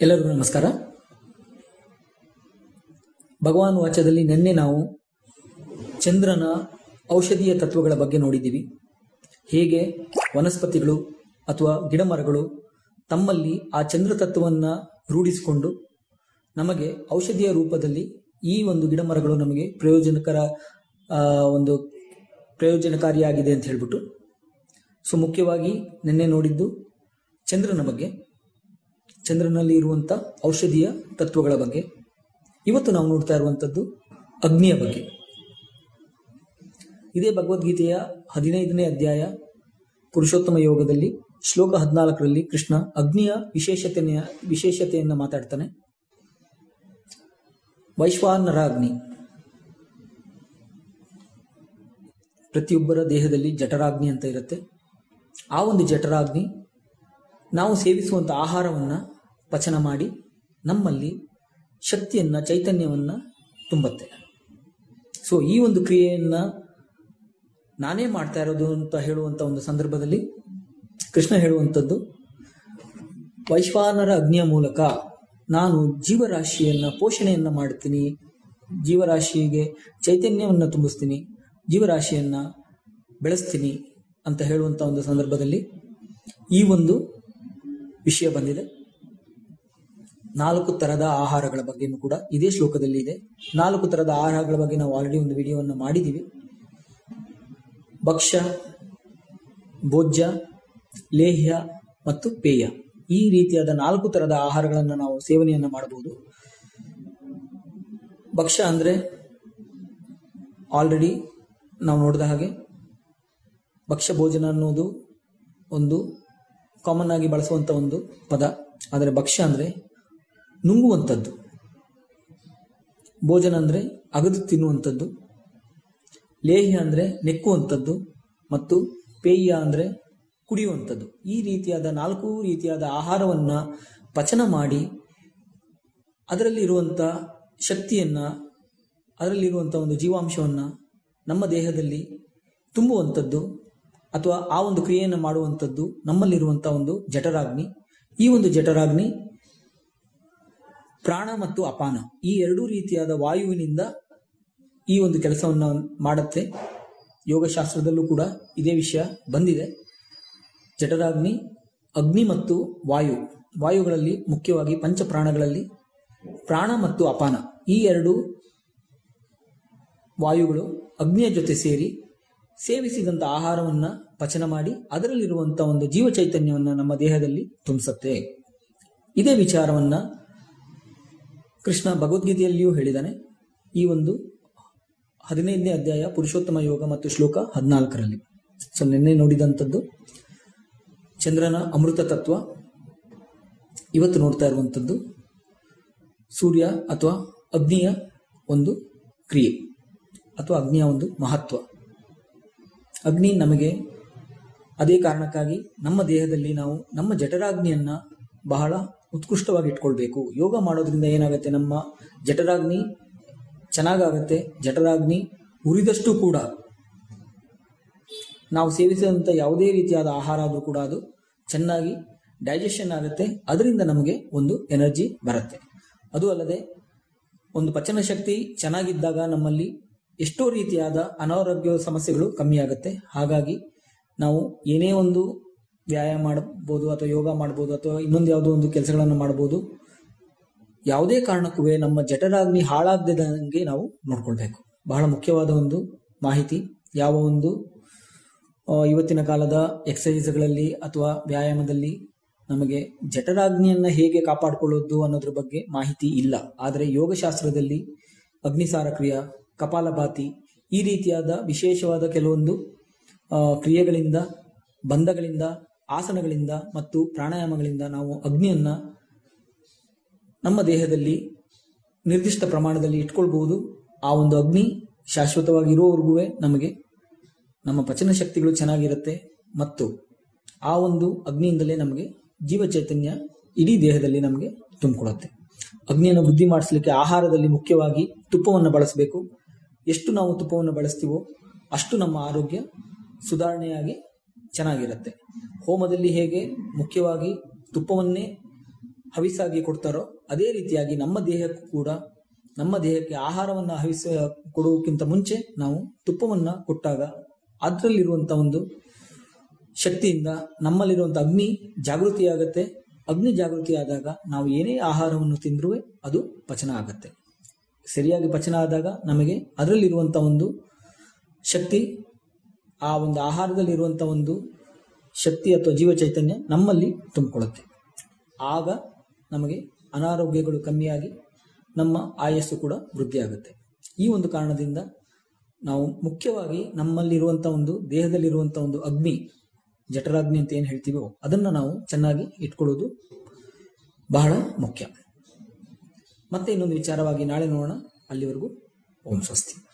ಎಲ್ಲರಿಗೂ ನಮಸ್ಕಾರ. ಭಗವಾನ್ ವಾಚದಲ್ಲಿ ನಿನ್ನೆ ನಾವು ಚಂದ್ರನ ಔಷಧೀಯ ತತ್ವಗಳ ಬಗ್ಗೆ ನೋಡಿದ್ದೀವಿ. ಹೇಗೆ ವನಸ್ಪತಿಗಳು ಅಥವಾ ಗಿಡಮರಗಳು ತಮ್ಮಲ್ಲಿ ಆ ಚಂದ್ರ ತತ್ವವನ್ನು ರೂಢಿಸಿಕೊಂಡು ನಮಗೆ ಔಷಧಿಯ ರೂಪದಲ್ಲಿ ಈ ಒಂದು ಗಿಡಮರಗಳು ನಮಗೆ ಪ್ರಯೋಜನಕರ ಒಂದು ಪ್ರಯೋಜನಕಾರಿಯಾಗಿದೆ ಅಂತ ಹೇಳ್ಬಿಟ್ಟು. ಸೊ, ಮುಖ್ಯವಾಗಿ ನಿನ್ನೆ ನೋಡಿದ್ದು ಚಂದ್ರನ ಬಗ್ಗೆ. ಚಂದ್ರನಲ್ಲಿ ಇರುವಂಥ ಔಷಧೀಯ ತತ್ವಗಳ ಬಗ್ಗೆ. ಇವತ್ತು ನಾವು ನೋಡ್ತಾ ಇರುವಂಥದ್ದು ಅಗ್ನಿಯ ಬಗ್ಗೆ. ಇದೇ ಭಗವದ್ಗೀತೆಯ ಹದಿನೈದನೇ ಅಧ್ಯಾಯ ಪುರುಷೋತ್ತಮ ಯೋಗದಲ್ಲಿ ಶ್ಲೋಕ ಹದಿನಾಲ್ಕರಲ್ಲಿ ಕೃಷ್ಣ ಅಗ್ನಿಯ ವಿಶೇಷತೆಯ ವಿಶೇಷತೆಯನ್ನು ಮಾತಾಡ್ತಾನೆ. ವೈಶ್ವಾನರ ಅಗ್ನಿ ಪ್ರತಿಯೊಬ್ಬರ ದೇಹದಲ್ಲಿ ಜಠರಾಗ್ನಿ ಅಂತ ಇರುತ್ತೆ. ಆ ಒಂದು ಜಠರಾಗ್ನಿ ನಾವು ಸೇವಿಸುವಂಥ ಆಹಾರವನ್ನು ಪಚನ ಮಾಡಿ ನಮ್ಮಲ್ಲಿ ಶಕ್ತಿಯನ್ನು, ಚೈತನ್ಯವನ್ನು ತುಂಬುತ್ತೆ. ಸೊ ಈ ಒಂದು ಕ್ರಿಯೆಯನ್ನು ನಾನೇ ಮಾಡ್ತಾ ಇರೋದು ಅಂತ ಹೇಳುವಂಥ ಒಂದು ಸಂದರ್ಭದಲ್ಲಿ ಕೃಷ್ಣ ಹೇಳುವಂಥದ್ದು ವೈಶ್ವಾನರ ಅಗ್ನಿಯ ಮೂಲಕ ನಾನು ಜೀವರಾಶಿಯನ್ನು ಪೋಷಣೆಯನ್ನು ಮಾಡ್ತೀನಿ ಜೀವರಾಶಿಗೆ ಚೈತನ್ಯವನ್ನು ತುಂಬಿಸ್ತೀನಿ. ಜೀವರಾಶಿಯನ್ನು ಬೆಳೆಸ್ತೀನಿ ಅಂತ ಹೇಳುವಂಥ ಒಂದು ಸಂದರ್ಭದಲ್ಲಿ ಈ ಒಂದು ವಿಷಯ ಬಂದಿದೆ. ನಾಲ್ಕು ತರದ ಆಹಾರಗಳ ಬಗ್ಗೆನೂ ಕೂಡ ಇದೇ ಶ್ಲೋಕದಲ್ಲಿ ಇದೆ. ನಾಲ್ಕು ತರದ ಆಹಾರಗಳ ಬಗ್ಗೆ ನಾವು ಆಲ್ರೆಡಿ ಒಂದು ವಿಡಿಯೋವನ್ನು ಮಾಡಿದ್ದೀವಿ. ಭಕ್ಷ್ಯ, ಭೋಜ್ಯ, ಲೇಹ್ಯ ಮತ್ತು ಪೇಯ. ಈ ರೀತಿಯಾದ ನಾಲ್ಕು ತರದ ಆಹಾರಗಳನ್ನು ನಾವು ಸೇವನೆಯನ್ನು ಮಾಡಬಹುದು. ಭಕ್ಷ್ಯ ಅಂದರೆ ಆಲ್ರೆಡಿ ನಾವು ನೋಡಿದ ಹಾಗೆ ಭಕ್ಷ್ಯ ಭೋಜನ ಅನ್ನೋದು ಒಂದು ಕಾಮನ್ ಆಗಿ ಬಳಸುವಂತ ಒಂದು ಪದ. ಆದರೆ ಭಕ್ಷ್ಯ ಅಂದ್ರೆ ನುಂಗುವಂಥದ್ದು. ಭೋಜನ ಅಂದ್ರೆ ಅಗದು ತಿನ್ನುವಂಥದ್ದು. ಲೇಹ್ಯ ಅಂದ್ರೆ ನೆಕ್ಕುವಂಥದ್ದು. ಮತ್ತು ಪೇಯ ಅಂದ್ರೆ ಕುಡಿಯುವಂಥದ್ದು. ಈ ರೀತಿಯಾದ ನಾಲ್ಕು ರೀತಿಯಾದ ಆಹಾರವನ್ನ ಪಚನ ಮಾಡಿ ಅದರಲ್ಲಿ ಇರುವಂಥ ಶಕ್ತಿಯನ್ನ ಅದರಲ್ಲಿರುವಂಥ ಒಂದು ಜೀವಾಂಶವನ್ನು ನಮ್ಮ ದೇಹದಲ್ಲಿ ತುಂಬುವಂಥದ್ದು. ಅಥವಾ ಆ ಒಂದು ಕ್ರಿಯೆಯನ್ನು ಮಾಡುವಂಥದ್ದು ನಮ್ಮಲ್ಲಿರುವಂತಹ ಒಂದು ಜಠರಾಗ್ನಿ. ಈ ಒಂದು ಜಠರಾಗ್ನಿ ಪ್ರಾಣ ಮತ್ತು ಅಪಾನ. ಈ ಎರಡೂ ರೀತಿಯಾದ ವಾಯುವಿನಿಂದ ಈ ಒಂದು ಕೆಲಸವನ್ನು ಮಾಡುತ್ತೆ. ಯೋಗಶಾಸ್ತ್ರದಲ್ಲೂ ಕೂಡ ಇದೇ ವಿಷಯ ಬಂದಿದೆ. ಜಠರಾಗ್ನಿ, ಅಗ್ನಿ ಮತ್ತು ವಾಯು. ವಾಯುಗಳಲ್ಲಿ ಮುಖ್ಯವಾಗಿ ಪಂಚ ಪ್ರಾಣಗಳಲ್ಲಿ ಪ್ರಾಣ ಮತ್ತು ಅಪಾನ. ಈ ಎರಡು ವಾಯುಗಳು ಅಗ್ನಿಯ ಜೊತೆ ಸೇರಿ ಸೇವಿಸಿದಂಥ ಆಹಾರವನ್ನು ಪಚನ ಮಾಡಿ ಅದರಲ್ಲಿರುವಂತಹ ಒಂದು ಜೀವ ಚೈತನ್ಯವನ್ನು ನಮ್ಮ ದೇಹದಲ್ಲಿ ತುಂಬಿಸುತ್ತೆ. ಇದೇ ವಿಚಾರವನ್ನ ಕೃಷ್ಣ ಭಗವದ್ಗೀತೆಯಲ್ಲಿಯೂ ಹೇಳಿದಾನೆ. ಈ ಒಂದು ಹದಿನೈದನೇ ಅಧ್ಯಾಯ ಪುರುಷೋತ್ತಮ ಯೋಗ ಮತ್ತು ಶ್ಲೋಕ ಹದಿನಾಲ್ಕರಲ್ಲಿ. ಸೊ, ನಿನ್ನೆ ನೋಡಿದಂಥದ್ದು ಚಂದ್ರನ ಅಮೃತ ತತ್ವ. ಇವತ್ತು ನೋಡ್ತಾ ಇರುವಂಥದ್ದು ಸೂರ್ಯ ಅಥವಾ ಅಗ್ನಿಯ ಒಂದು ಕ್ರಿಯೆ ಅಥವಾ ಅಗ್ನಿಯ ಒಂದು ಮಹತ್ವ. ಅಗ್ನಿ ನಮಗೆ ಅದೇ ಕಾರಣಕ್ಕಾಗಿ ನಮ್ಮ ದೇಹದಲ್ಲಿ ನಾವು ನಮ್ಮ ಜಠರಾಗ್ನಿಯನ್ನ ಬಹಳ ಉತ್ಕೃಷ್ಟವಾಗಿ ಇಟ್ಕೊಳ್ಬೇಕು. ಯೋಗ ಮಾಡೋದ್ರಿಂದ ಏನಾಗುತ್ತೆ? ನಮ್ಮ ಜಠರಾಗ್ನಿ ಚೆನ್ನಾಗಾಗತ್ತೆ. ಜಠರಾಗ್ನಿ ಉರಿದಷ್ಟು ಕೂಡ ನಾವು ಸೇವಿಸಿದಂಥ ಯಾವುದೇ ರೀತಿಯಾದ ಆಹಾರ ಆದರೂ ಕೂಡ ಅದು ಚೆನ್ನಾಗಿ ಡೈಜೆಷನ್ ಆಗುತ್ತೆ. ಅದರಿಂದ ನಮಗೆ ಒಂದು ಎನರ್ಜಿ ಬರುತ್ತೆ. ಅದು ಅಲ್ಲದೆ ಒಂದು ಪಚನ ಶಕ್ತಿ ಚೆನ್ನಾಗಿದ್ದಾಗ ನಮ್ಮಲ್ಲಿ ಎಷ್ಟೋ ರೀತಿಯಾದ ಅನಾರೋಗ್ಯ ಸಮಸ್ಯೆಗಳು ಕಮ್ಮಿ ಆಗುತ್ತೆ. ಹಾಗಾಗಿ ನಾವು ಏನೇ ಒಂದು ವ್ಯಾಯಾಮ ಮಾಡಬಹುದು ಅಥವಾ ಯೋಗ ಮಾಡ್ಬೋದು ಅಥವಾ ಇನ್ನೊಂದು ಯಾವುದೋ ಒಂದು ಕೆಲಸಗಳನ್ನು ಮಾಡ್ಬೋದು ಯಾವುದೇ ಕಾರಣಕ್ಕೂ ನಮ್ಮ ಜಠರಾಗ್ನಿ ಹಾಳಾಗದಂಗೆ ನಾವು ನೋಡ್ಕೊಳ್ಬೇಕು. ಬಹಳ ಮುಖ್ಯವಾದ ಒಂದು ಮಾಹಿತಿ. ಯಾವ ಒಂದು ಇವತ್ತಿನ ಕಾಲದ ಎಕ್ಸಸೈಸ್ಗಳಲ್ಲಿ ಅಥವಾ ವ್ಯಾಯಾಮದಲ್ಲಿ ನಮಗೆ ಜಠರಾಗ್ನಿಯನ್ನ ಹೇಗೆ ಕಾಪಾಡಿಕೊಳ್ಳೋದು ಅನ್ನೋದ್ರ ಬಗ್ಗೆ ಮಾಹಿತಿ ಇಲ್ಲ. ಆದರೆ ಯೋಗಶಾಸ್ತ್ರದಲ್ಲಿ ಅಗ್ನಿಸಾರ ಕ್ರಿಯಾ ಕಪಾಲಭಾತಿ ಈ ರೀತಿಯಾದ ವಿಶೇಷವಾದ ಕೆಲವೊಂದು ಕ್ರಿಯೆಗಳಿಂದ, ಬಂಧಗಳಿಂದ, ಆಸನಗಳಿಂದ ಮತ್ತು ಪ್ರಾಣಾಯಾಮಗಳಿಂದ ನಾವು ಅಗ್ನಿಯನ್ನ ನಮ್ಮ ದೇಹದಲ್ಲಿ ನಿರ್ದಿಷ್ಟ ಪ್ರಮಾಣದಲ್ಲಿ ಇಟ್ಕೊಳ್ಬಹುದು. ಆ ಒಂದು ಅಗ್ನಿ ಶಾಶ್ವತವಾಗಿ ಇರುವವರೆಗೂ ನಮಗೆ ನಮ್ಮ ಪಚನ ಶಕ್ತಿಗಳು ಚೆನ್ನಾಗಿರುತ್ತೆ ಮತ್ತು ಆ ಒಂದು ಅಗ್ನಿಯಿಂದಲೇ ನಮಗೆ ಜೀವ ಚೈತನ್ಯ ಇಡೀ ದೇಹದಲ್ಲಿ ನಮಗೆ ತುಂಬಿಕೊಡುತ್ತೆ. ಅಗ್ನಿಯನ್ನು ಬುದ್ಧಿ ಮಾಡಿಸಲಿಕ್ಕೆ ಆಹಾರದಲ್ಲಿ ಮುಖ್ಯವಾಗಿ ತುಪ್ಪವನ್ನು ಬಳಸಬೇಕು. ಎಷ್ಟು ನಾವು ತುಪ್ಪವನ್ನು ಬಳಸ್ತೀವೋ ಅಷ್ಟು ನಮ್ಮ ಆರೋಗ್ಯ ಸುಧಾರಣೆಯಾಗಿ ಚೆನ್ನಾಗಿರುತ್ತೆ. ಹೋಮದಲ್ಲಿ ಹೇಗೆ ಮುಖ್ಯವಾಗಿ ತುಪ್ಪವನ್ನೇ ಹವಿಸಾಗಿ ಕೊಡ್ತಾರೋ ಅದೇ ರೀತಿಯಾಗಿ ನಮ್ಮ ದೇಹಕ್ಕೂ ಕೂಡ ನಮ್ಮ ದೇಹಕ್ಕೆ ಆಹಾರವನ್ನು ಹವಿಸ ಕೊಡುವುದಕ್ಕಿಂತ ಮುಂಚೆ ನಾವು ತುಪ್ಪವನ್ನು ಕೊಟ್ಟಾಗ ಅದರಲ್ಲಿರುವಂಥ ಒಂದು ಶಕ್ತಿಯಿಂದ ನಮ್ಮಲ್ಲಿರುವಂತ ಅಗ್ನಿ ಜಾಗೃತಿಯಾಗತ್ತೆ. ಅಗ್ನಿ ಜಾಗೃತಿ ಆದಾಗ ನಾವು ಏನೇ ಆಹಾರವನ್ನು ತಿಂದರೂ ಅದು ಪಚನ ಆಗತ್ತೆ. ಸರಿಯಾಗಿ ಪಚನ ಆದಾಗ ನಮಗೆ ಅದರಲ್ಲಿರುವಂಥ ಒಂದು ಶಕ್ತಿ ಆ ಒಂದು ಆಹಾರದಲ್ಲಿ ಇರುವಂತ ಒಂದು ಶಕ್ತಿ ಅಥವಾ ಜೀವ ಚೈತನ್ಯ ನಮ್ಮಲ್ಲಿ ತುಂಬಿಕೊಳ್ಳುತ್ತೆ. ಆಗ ನಮಗೆ ಅನಾರೋಗ್ಯಗಳು ಕಮ್ಮಿಯಾಗಿ ನಮ್ಮ ಆಯಸ್ಸು ಕೂಡ ವೃದ್ಧಿಯಾಗುತ್ತೆ ಈ ಒಂದು ಕಾರಣದಿಂದ ನಾವು ಮುಖ್ಯವಾಗಿ ನಮ್ಮಲ್ಲಿರುವಂತ ಒಂದು ದೇಹದಲ್ಲಿರುವಂತ ಒಂದು ಅಗ್ನಿ, ಜಠರಾಗ್ನಿ ಅಂತ ಏನು ಹೇಳ್ತೀವೋ ಅದನ್ನ ನಾವು ಚೆನ್ನಾಗಿ ಇಟ್ಕೊಳ್ಳೋದು ಬಹಳ ಮುಖ್ಯ. ಮತ್ತೆ ಇನ್ನೊಂದು ವಿಚಾರವಾಗಿ ನಾಳೆ ನೋಡೋಣ. ಅಲ್ಲಿವರೆಗೂ ಓಂ ಸ್ವಸ್ತಿ.